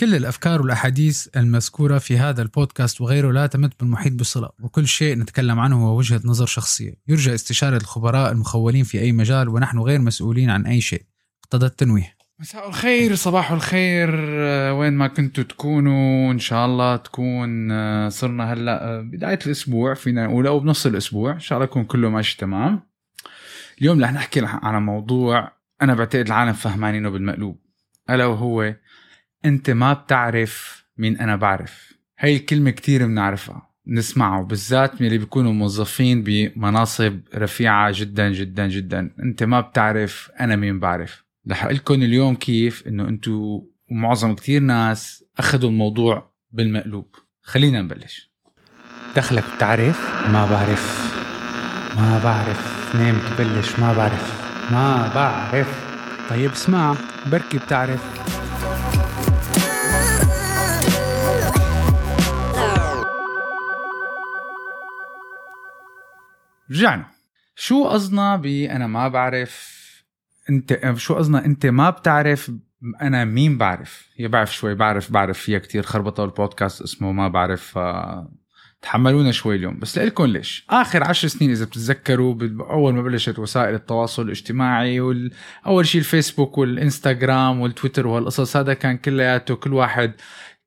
كل الأفكار والأحاديث المذكورة في هذا البودكاست وغيره لا تمت بالمحيط بصلة وكل شيء نتكلم عنه هو وجهة نظر شخصية. يرجى استشارة الخبراء المخولين في أي مجال ونحن غير مسؤولين عن أي شيء. اقتضى التنويه. مساء الخير صباح الخير. آه، وين ما كنتوا تكونوا إن شاء الله تكون آه، صرنا هلأ آه، بداية الأسبوع فينا نقول أو بنص الأسبوع. إن شاء الله يكون كله ماشي تمام. اليوم رح نحكي عن موضوع أنا بعتقد العالم فهمانينه بالمقلوب. ألا وهو أنت ما بتعرف مين أنا بعرف. هاي الكلمة كتير بنعرفها نسمعه بالذات من اللي بيكونوا موظفين بمناصب رفيعة جدا جدا جدا. أنت ما بتعرف أنا مين بعرف. رح لكم اليوم كيف إنه أنتم ومعظم كتير ناس أخذوا الموضوع بالمقلوب. خلينا نبلش. دخلك بتعرف ما بعرف ما بعرف. منين بتبلش ما بعرف ما بعرف. طيب اسمع بركي بتعرف. رجعنا. شو قصدنا ب أنا ما بعرف أنت شو قصدنا أنت ما بتعرف أنا مين بعرف؟ هي بعرف شوي بعرف بعرف فيها كتير خربطة البودكاست اسمه ما بعرف تحملونا شوي اليوم. بس لكم ليش؟ آخر عشر سنين إذا بتتذكروا أول ما بلشت وسائل التواصل الاجتماعي وال... أول شيء الفيسبوك والإنستغرام والتويتر وهالقصص هذا كان كلياته. كل واحد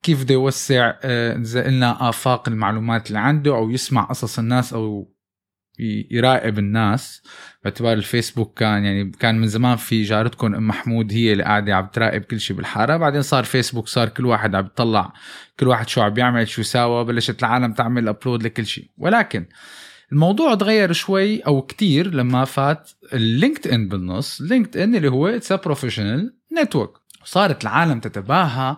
كيف بده يوسع زي قلنا آفاق المعلومات اللي عنده أو يسمع قصص الناس أو يراقب الناس. باعتبار الفيسبوك كان يعني كان من زمان في جارتكم أم محمود هي اللي قاعدة عم تراقب كل شيء بالحارة. بعدين صار فيسبوك صار كل واحد عم يطلع كل واحد شو عم بيعمل شو ساوى بلشت العالم تعمل upload لكل شيء ولكن الموضوع تغير شوي أو كتير لما فات ال LinkedIn بالنص. LinkedIn اللي هو it's professional network صارت العالم تتباهى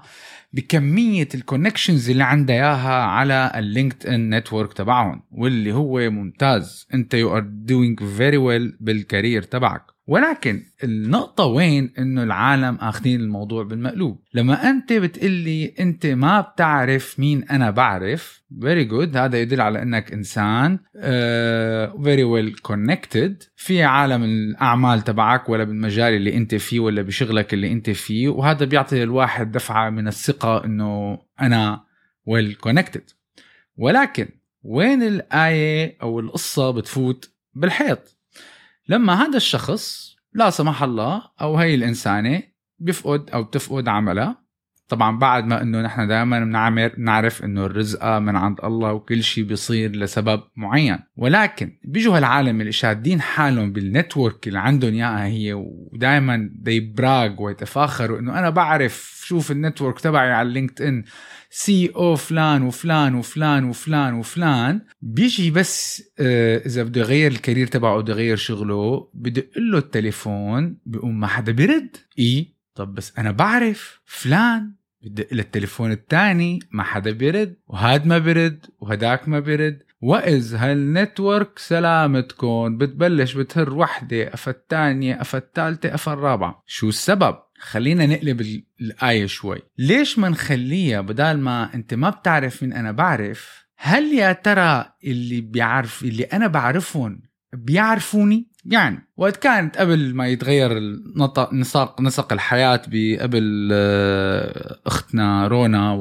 بكمية ال connections اللي عندها إياها على ال LinkedIn network تبعهم واللي هو ممتاز. أنت you are doing very well بال career تبعك. ولكن النقطة وين إنه العالم آخذين الموضوع بالمقلوب؟ لما أنت بتقلي أنت ما بتعرف مين أنا بعرف very good هذا يدل على إنك إنسان very well connected. في عالم الأعمال تبعك ولا بالمجال اللي أنت فيه ولا بشغلك اللي أنت فيه وهذا بيعطي الواحد دفعة من الثقة إنه أنا well connected. ولكن وين الآية أو القصة بتفوت؟ بالحيط. لما هذا الشخص لا سمح الله أو هي الإنسانة بيفقد أو بتفقد عملها طبعا بعد ما إنه نحن دائما بنعمر نعرف إنه الرزقه من عند الله وكل شيء بيصير لسبب معين. ولكن بيجوا هالعالم اللي شادين حالهم بال network اللي عندهم إياها هي ودائما they brag ويتفاخروا إنه أنا بعرف شوف ال network تبعي على ال LinkedIn CEO فلان وفلان وفلان وفلان وفلان. بيجي بس آه، إذا بده يغير ال career تبعه بده يغير شغله بدق له التليفون بيقوم ما حدا بيرد. إي طب بس أنا بعرف فلان للتليفون الثاني ما حدا بيرد وهاد ما بيرد وهداك ما بيرد. وإذ هال network سلامتكم بتبلش بتهر وحدة off الثانية off الثالثة off الرابعة. شو السبب؟ خلينا نقلب الآية شوي. ليش ما نخليها بدال ما أنت ما بتعرف من أنا بعرف؟ هل يا ترى اللي بيعرف اللي أنا بعرفهم بيعرفوني؟ يعني وقت كانت قبل ما يتغير النطق نسق نسق الحياة قبل آه، أختنا كورونا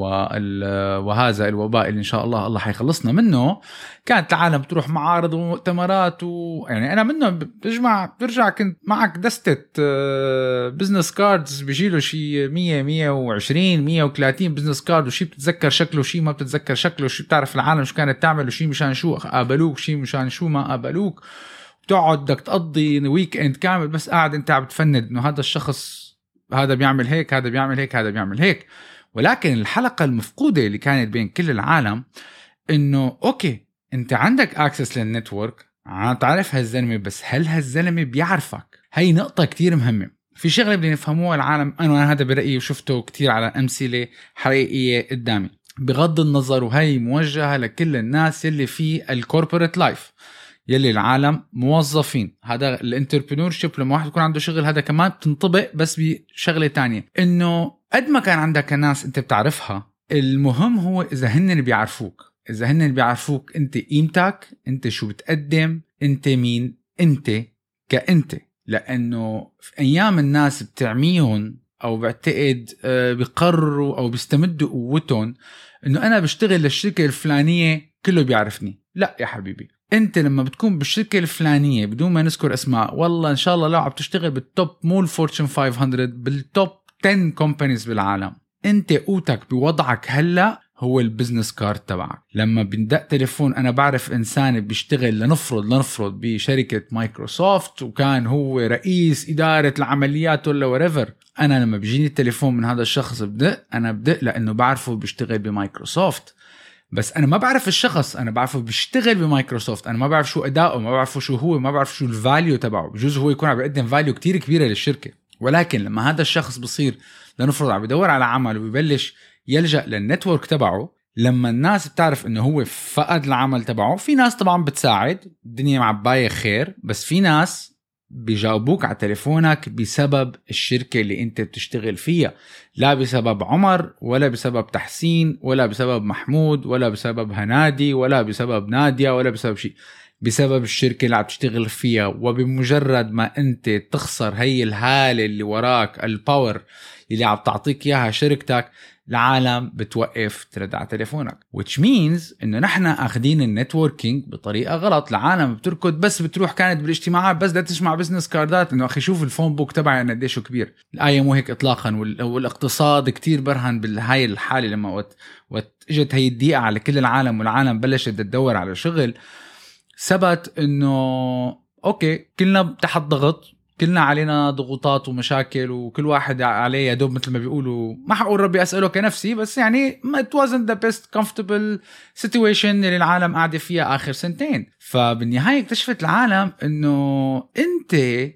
وهذا الوباء اللي إن شاء الله الله حيخلصنا منه كانت العالم تروح معارض ومؤتمرات ويعني أنا منهم بجمع برجع كنت معك دستة business cards بيجي له شيء 100 120 130 business card وشي بتتذكر شكله وشي ما بتتذكر شكله وشي بتعرف العالم شو كانت تعمل وشي مشان شو قابلوك شي مشان شو ما قابلوك. بتقعد بدك تقضي weekend كامل بس قاعد انت عم تفند إنه هذا الشخص هذا بيعمل هيك هذا بيعمل هيك هذا بيعمل هيك. ولكن الحلقة المفقودة اللي كانت بين كل العالم إنه okay أنت عندك access لل network تعرف هالزلمة بس هل هالزلمة بيعرفك؟ هي نقطة كتير مهمة. في شغلة بدنا نفهموها العالم أنا هذا برأيي وشفته كتير على أمثلة حقيقية قدامي. بغض النظر وهي موجهة لكل الناس اللي في ال corporate life يلي العالم موظفين. هذا ال entrepreneurship لما واحد يكون عنده شغل هذا كمان بتنطبق بس بشغلة تانية. إنه قد ما كان عندك ناس أنت بتعرفها المهم هو إذا هن بيعرفوك. إذا هن بيعرفوك أنت قيمتك أنت شو بتقدم أنت مين أنت كأنت. لأنه في أيام الناس بتعميهم أو بعتقد آه، بيقرروا أو بيستمدوا قوتهم إنه أنا بشتغل للشركة الفلانية كله بيعرفني. لا يا حبيبي. انت لما بتكون بالشركة الفلانية بدون ما نذكر اسماء والله إن شاء الله لو عم تشتغل بال top مو ال Fortune 500 بال top 10 companies بالعالم. انت قوتك بوضعك هلا هو ال business card تبعك. لما بندق تليفون أنا بعرف إنسان بيشتغل لنفرض لنفرض بشركة مايكروسوفت وكان هو رئيس إدارة العمليات ولا whatever أنا لما بيجيني التليفون من هذا الشخص بدق أنا بدق لأنه بعرفه بيشتغل بمايكروسوفت. بس أنا ما بعرف الشخص أنا بعرفه بيشتغل بمايكروسوفت أنا ما بعرف شو أداؤه ما بعرف شو هو ما بعرف شو ال value تبعه. بجوز هو يكون عم بيقدم value كتير كبيرة للشركة. ولكن لما هذا الشخص بصير لنفرض عم بدور على عمل وبيبلش يلجأ لل network تبعه لما الناس بتعرف إنه هو فقد العمل تبعه في ناس طبعا بتساعد الدنيا معباية خير بس في ناس بيجاوبوك على تليفونك بسبب الشركة اللي انت بتشتغل فيها لا بسبب عمر ولا بسبب تحسين ولا بسبب محمود ولا بسبب هنادي ولا بسبب نادية ولا بسبب شيء. بسبب الشركة اللي عم تشتغل فيها وبمجرد ما انت تخسر هي الهالة اللي وراك ال power اللي عم تعطيك إياها شركتك العالم بتوقف ترد على تليفونك. Which means إنه نحن أخذين ال networking بطريقة غلط. العالم بتركض بس بتروح كانت بالاجتماعات بس بدها تسمع business card ات إنه أخي شوف ال phone book تبعي أنا قديش كبير. الآية مو هيك اطلاقا والاقتصاد كتير برهن بهاي الحالة لما وقت وقت إجت هي الدقيقة على كل العالم والعالم بلشت تدور على شغل. ثبت إنه okay كلنا تحت ضغط. كلنا علينا ضغوطات ومشاكل وكل واحد عليه يا دوب مثل ما بيقولوا ما حقول ربي أسألك نفسي بس يعني it wasn't the best comfortable situation اللي العالم قاعدة فيها آخر سنتين. فبالنهاية اكتشفت العالم إنه أنت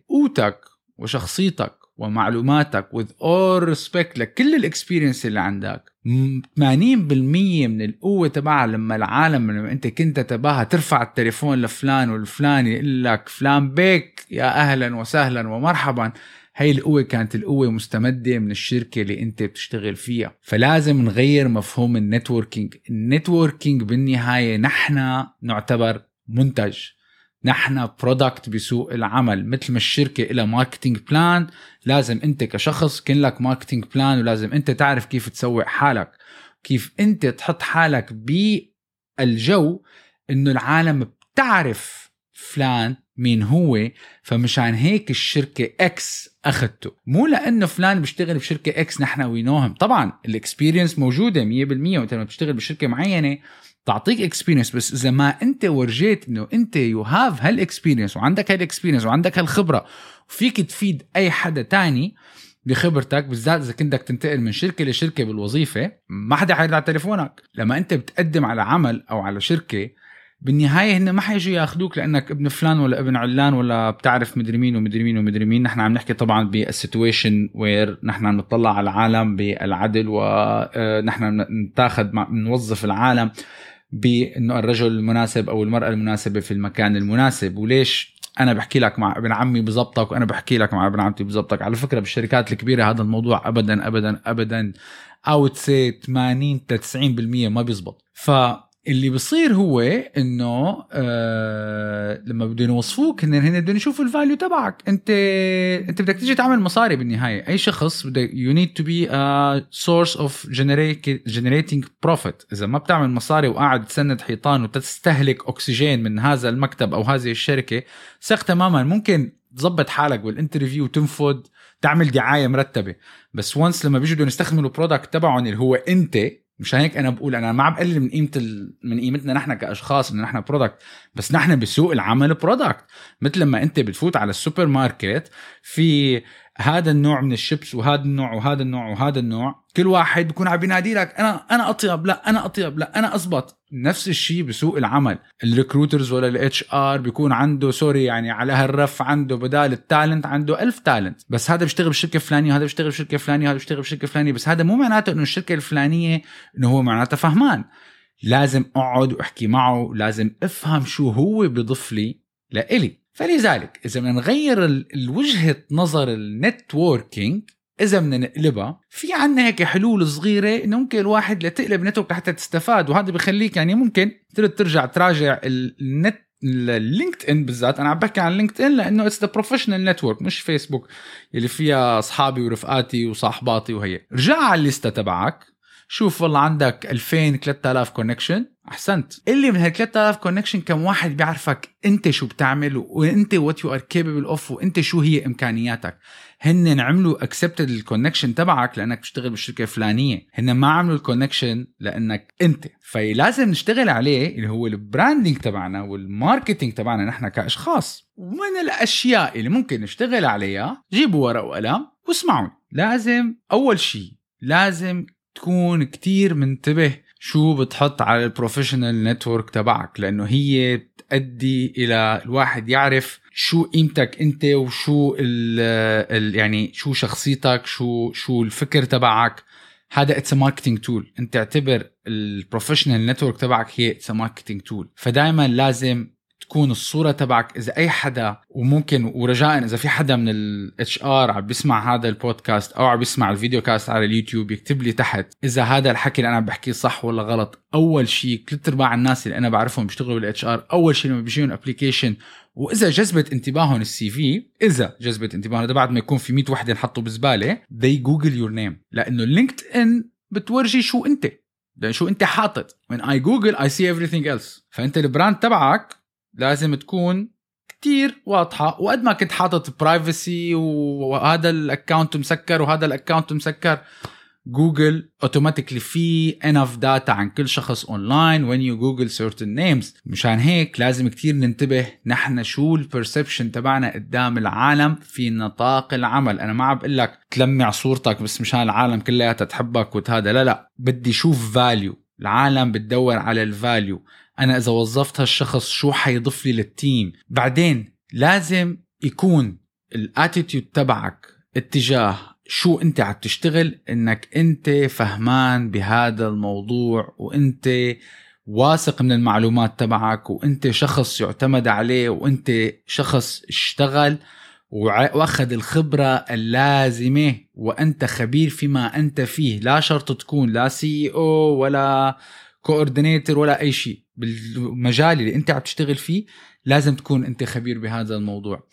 قوتك وشخصيتك ومعلوماتك with all respect لكل ال experience اللي عندك. 80% من القوة تبعها لما العالم لما انت كنت تباها ترفع التليفون لفلان والفلان يقول لك فلان بيك يا أهلا وسهلا ومرحبا. هاي القوة كانت القوة مستمدة من الشركة اللي انت بتشتغل فيها. فلازم نغير مفهوم ال networking. ال networking بالنهاية نحن نعتبر منتج. نحن product بسوق العمل. مثل ما الشركة لها marketing plan لازم أنت كشخص يكون لك marketing plan ولازم أنت تعرف كيف تسوق حالك. كيف أنت تحط حالك بالجو إنه العالم بتعرف فلان مين هو فمشان هيك الشركة X اخذته مو لأنه فلان بيشتغل بشركة X نحن وينوهم طبعا ال experience موجودة 100% وإنت لما بتشتغل بشركة معينة تعطيك experience بس إذا ما أنت ورجيت إنه أنت you have هال experience وعندك هال experience وعندك هالخبره وفيك تفيد أي حدا تاني بخبرتك بالذات إذا كنت بدك تنتقل من شركة لشركة بالوظيفة ما حدا حيرد على تليفونك. لما أنت بتقدم على عمل أو على شركة بالنهاية هن ما حيجوا ياخذوك لأنك ابن فلان ولا ابن علان ولا بتعرف مدري مين ومدري مين ومدري مين. نحن عم نحكي طبعا بال situation where نحن عم نطلع على العالم بالعدل ونحن نتاخذ نوظف العالم. بأنه الرجل المناسب أو المرأة المناسبة في المكان المناسب. وليش أنا بحكي لك مع ابن عمي بزبطك وأنا بحكي لك مع ابن عمتي بزبطك على فكرة بالشركات الكبيرة هذا الموضوع ابدا ابدا ابدا سي 80 90% ما بيزبط. ف اللي بصير هو إنه آه لما بدهم يوصفوك هن هن بدهم يشوفوا ال value تبعك. أنت أنت بدك تيجي تعمل مصاري بالنهاية. أي شخص بدك you need to be source of generating profit إذا ما بتعمل مصاري وقاعد تسند حيطان وتستهلك أكسجين من هذا المكتب أو هذه الشركة ثق تماما. ممكن تظبط حالك بال interview وتنفذ تعمل دعاية مرتبة. بس وانس لما بيجوا بدهم يستخدموا ال product تبعهم اللي هو أنت مشان هيك أنا بقول أنا ما عم بقلل من قيمة ال... من قيمتنا نحن كأشخاص انه نحن product بس نحن بسوق العمل product مثل لما أنت بتفوت على السوبر ماركت في هذا النوع من الشيبس وهذا النوع وهذا النوع وهذا النوع. كل واحد بيكون عم بينادي لك أنا أنا أطيب لا أنا أطيب لا أنا أزبط نفس الشيء بسوق العمل. ال recruiters ولا ال HR بيكون عنده sorry يعني على هالرف عنده بدال ال talent عنده ألف تالنت بس هذا بيشتغل بشركه فلانيه وهذا بيشتغل بشركه فلانيه وهذا بيشتغل بشركه فلانيه بس هذا مو معناته إنه الشركة الفلانية إنه هو معناته فهمان. لازم أقعد وأحكي معه لازم أفهم شو هو بيضيف لي لإلي. فلذلك إذا بدنا نغير الوجهة نظر ال networking إذا بدنا نقلبها في عنا هيك حلول صغيرة إنه ممكن الواحد لتقلب network لحتى تستفاد وهذا بخليك يعني ممكن ترجع تراجع النت ال LinkedIn بالذات. أنا عم بحكي عن LinkedIn لأنه it's the professional network مش فيسبوك اللي فيها أصحابي ورفقاتي وصاحباتي وهي رجع على الليستة تبعك شوف والله عندك 2000 3000 connection أحسنت. اللي من هال 3000 connection كم واحد بيعرفك أنت شو بتعمل وأنت what you are capable of وأنت شو هي إمكانياتك. هن عملوا accepted ال connection تبعك لأنك بتشتغل بالشركة الفلانية. هن ما عملوا ال connection لأنك أنت. فلازم نشتغل عليه اللي هو ال branding تبعنا وال marketing تبعنا نحن كأشخاص. ومن الأشياء اللي ممكن نشتغل عليها جيبوا ورق وقلم واسمعوا. لازم أول شيء لازم تكون كتير منتبه شو بتحط على ال professional network تبعك؟ لأنه هي تؤدي إلى الواحد يعرف شو قيمتك أنت وشو ال ال يعني شو شخصيتك شو شو الفكر تبعك. هذا it's marketing tool أنت اعتبر ال professional network تبعك هي it's marketing tool فدائما لازم تكون الصورة تبعك إذا أي حدا وممكن ورجاء إذا في حدا من ال HR عم بيسمع هذا البودكاست أو عم بيسمع ال video cast على اليوتيوب يكتب لي تحت إذا هذا الحكي اللي أنا بحكيه صح ولا غلط. أول شيء ثلاث أرباع الناس اللي أنا بعرفهم بيشتغلوا بال HR أول شيء لما بيجيهم application وإذا جذبت انتباههم ال CV إذا جذبت انتباههم بعد ما يكون في 100 وحدة انحطوا بزبالة they google your name لأنه ال LinkedIn بتورجي شو أنت. شو أنت حاطط. When I google I see everything else. فأنت ال brand تبعك لازم تكون كتير واضحة. وقد ما كنت حاطط privacy وهذا ال account مسكر وهذا ال account مسكر Google automatically في enough data عن كل شخص online when you google certain names مشان هيك لازم كتير ننتبه نحن شو ال perception تبعنا قدام العالم في نطاق العمل. أنا ما عم بقول لك تلمع صورتك بس مشان العالم كلياتها تحبك وهذا لا لا بدي شوف value العالم بتدور على ال value أنا إذا وظفت هالشخص شو حيضيف لي لل team؟ بعدين لازم يكون ال attitude تبعك اتجاه شو أنت عم تشتغل إنك أنت فهمان بهذا الموضوع وأنت واثق من المعلومات تبعك وأنت شخص يعتمد عليه وأنت شخص اشتغل وأخذ الخبرة اللازمة وأنت خبير فيما أنت فيه. لا شرط تكون لا CEO ولا coordinator ولا أي شيء بالمجال اللي أنت عم تشتغل فيه لازم تكون أنت خبير بهذا الموضوع.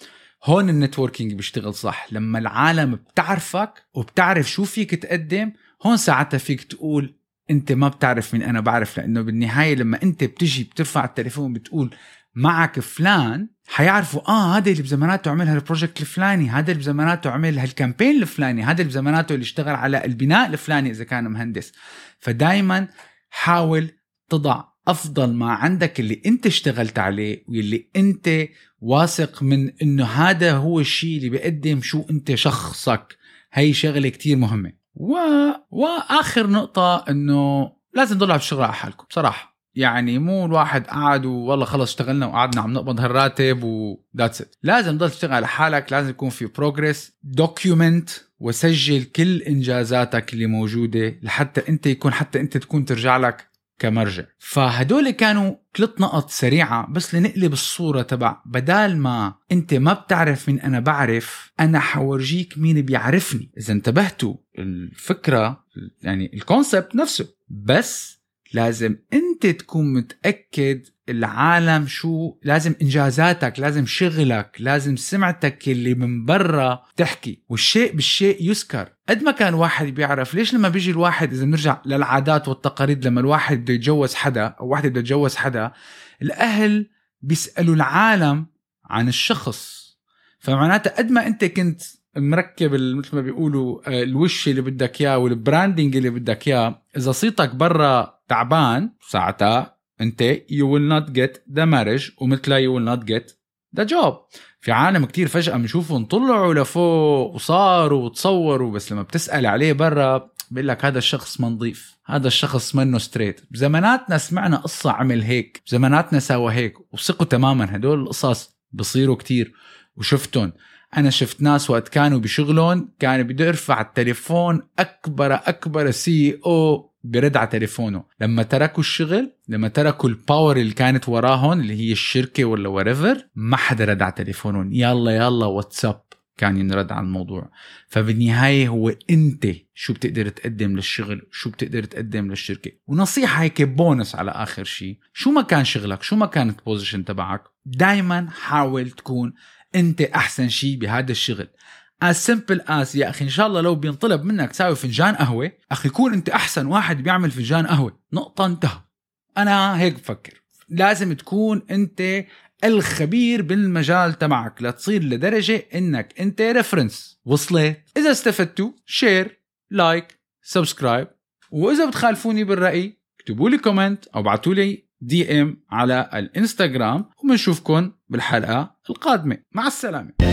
هون ال networking بيشتغل صح. لما العالم بتعرفك وبتعرف شو فيك تقدم هون ساعتها فيك تقول أنت ما بتعرف مين أنا بعرف لأنه بالنهاية لما أنت بتجي بترفع التليفون بتقول معك فلان حيعرفوا آه هذا اللي بزماناته عمل هال project الفلاني هذا اللي بزماناته عمل هال campaign الفلاني هذا اللي بزماناته اللي اشتغل على البناء الفلاني إذا كان مهندس. فدايما حاول تضع أفضل ما عندك اللي أنت اشتغلت عليه واللي أنت واثق من إنه هذا هو الشيء اللي بيقدم شو أنت شخصك. هي شغلة كتير مهمة. و... وآخر نقطة إنه لازم تضلوا تشتغلوا على حالكم بصراحة. يعني مو الواحد قعد والله خلص اشتغلنا وقعدنا عم نقبض هالراتب و that's it لازم تضل تشتغل على حالك لازم يكون في progress document وسجل كل إنجازاتك اللي موجودة لحتى أنت يكون حتى أنت تكون ترجع لك كمرجع. فهدول كانوا ثلاث نقط سريعة بس لنقلب الصورة تبع بدال ما أنت ما بتعرف مين أنا بعرف أنا حورجيك مين بيعرفني. إذا انتبهتوا الفكرة يعني الكونسبت نفسه. بس لازم انت تكون متأكد العالم شو لازم انجازاتك لازم شغلك لازم سمعتك اللي من برا تحكي. والشيء بالشيء يذكر. قد ما كان واحد بيعرف ليش لما بيجي الواحد إذا بنرجع للعادات والتقاليد لما الواحد بده يتجوز حدا أو واحدة بده يتجوز حدا الأهل بيسألوا العالم عن الشخص. فمعناتها قد ما انت كنت مركب مثل ما بيقولوا آه، الوش اللي بدك إياه وال branding اللي بدك إياه. إذا صيتك برا تعبان ساعتها أنت you will not get the marriage ومثلها you will not get the job. في عالم كتير فجأة بنشوفهم طلعوا لفوق وصاروا وتصوروا بس لما بتسأل عليه برا بيقول لك هذا الشخص ما نظيف هذا الشخص منه straight بزماناتنا سمعنا قصة عمل هيك بزماناتنا سوى هيك وثقوا تماما هدول القصص بصيروا كتير وشفتهم. أنا شفت ناس وقت كانوا بشغلهم كان بده يرفع التليفون أكبر أكبر CEO برد على تليفونه. لما تركوا الشغل لما تركوا ال power اللي كانت وراهم اللي هي الشركة ولا whatever ما حدا رد على تليفونهم. يلا يلا واتساب كان ينرد على الموضوع. فبالنهاية هو أنت شو بتقدر تقدم للشغل؟ شو بتقدر تقدم للشركة؟ ونصيحة هيك بونس على آخر شيء شو ما كان شغلك شو ما كانت position تبعك دايما حاول تكون أنت أحسن شيء بهذا الشغل. As simple as يا أخي إن شاء الله لو بينطلب منك تساوي فنجان قهوة أخي كون أنت أحسن واحد بيعمل فنجان قهوة. نقطة انتهى. أنا هيك بفكر. لازم تكون أنت الخبير بالمجال تبعك لتصير لدرجة إنك أنت reference وصلت. إذا استفدتوا share like subscribe وإذا بتخالفوني بالرأي اكتبوا لي comment أو ابعتوا لي DM على الإنستغرام وبنشوفكم بالحلقة القادمة. مع السلامة.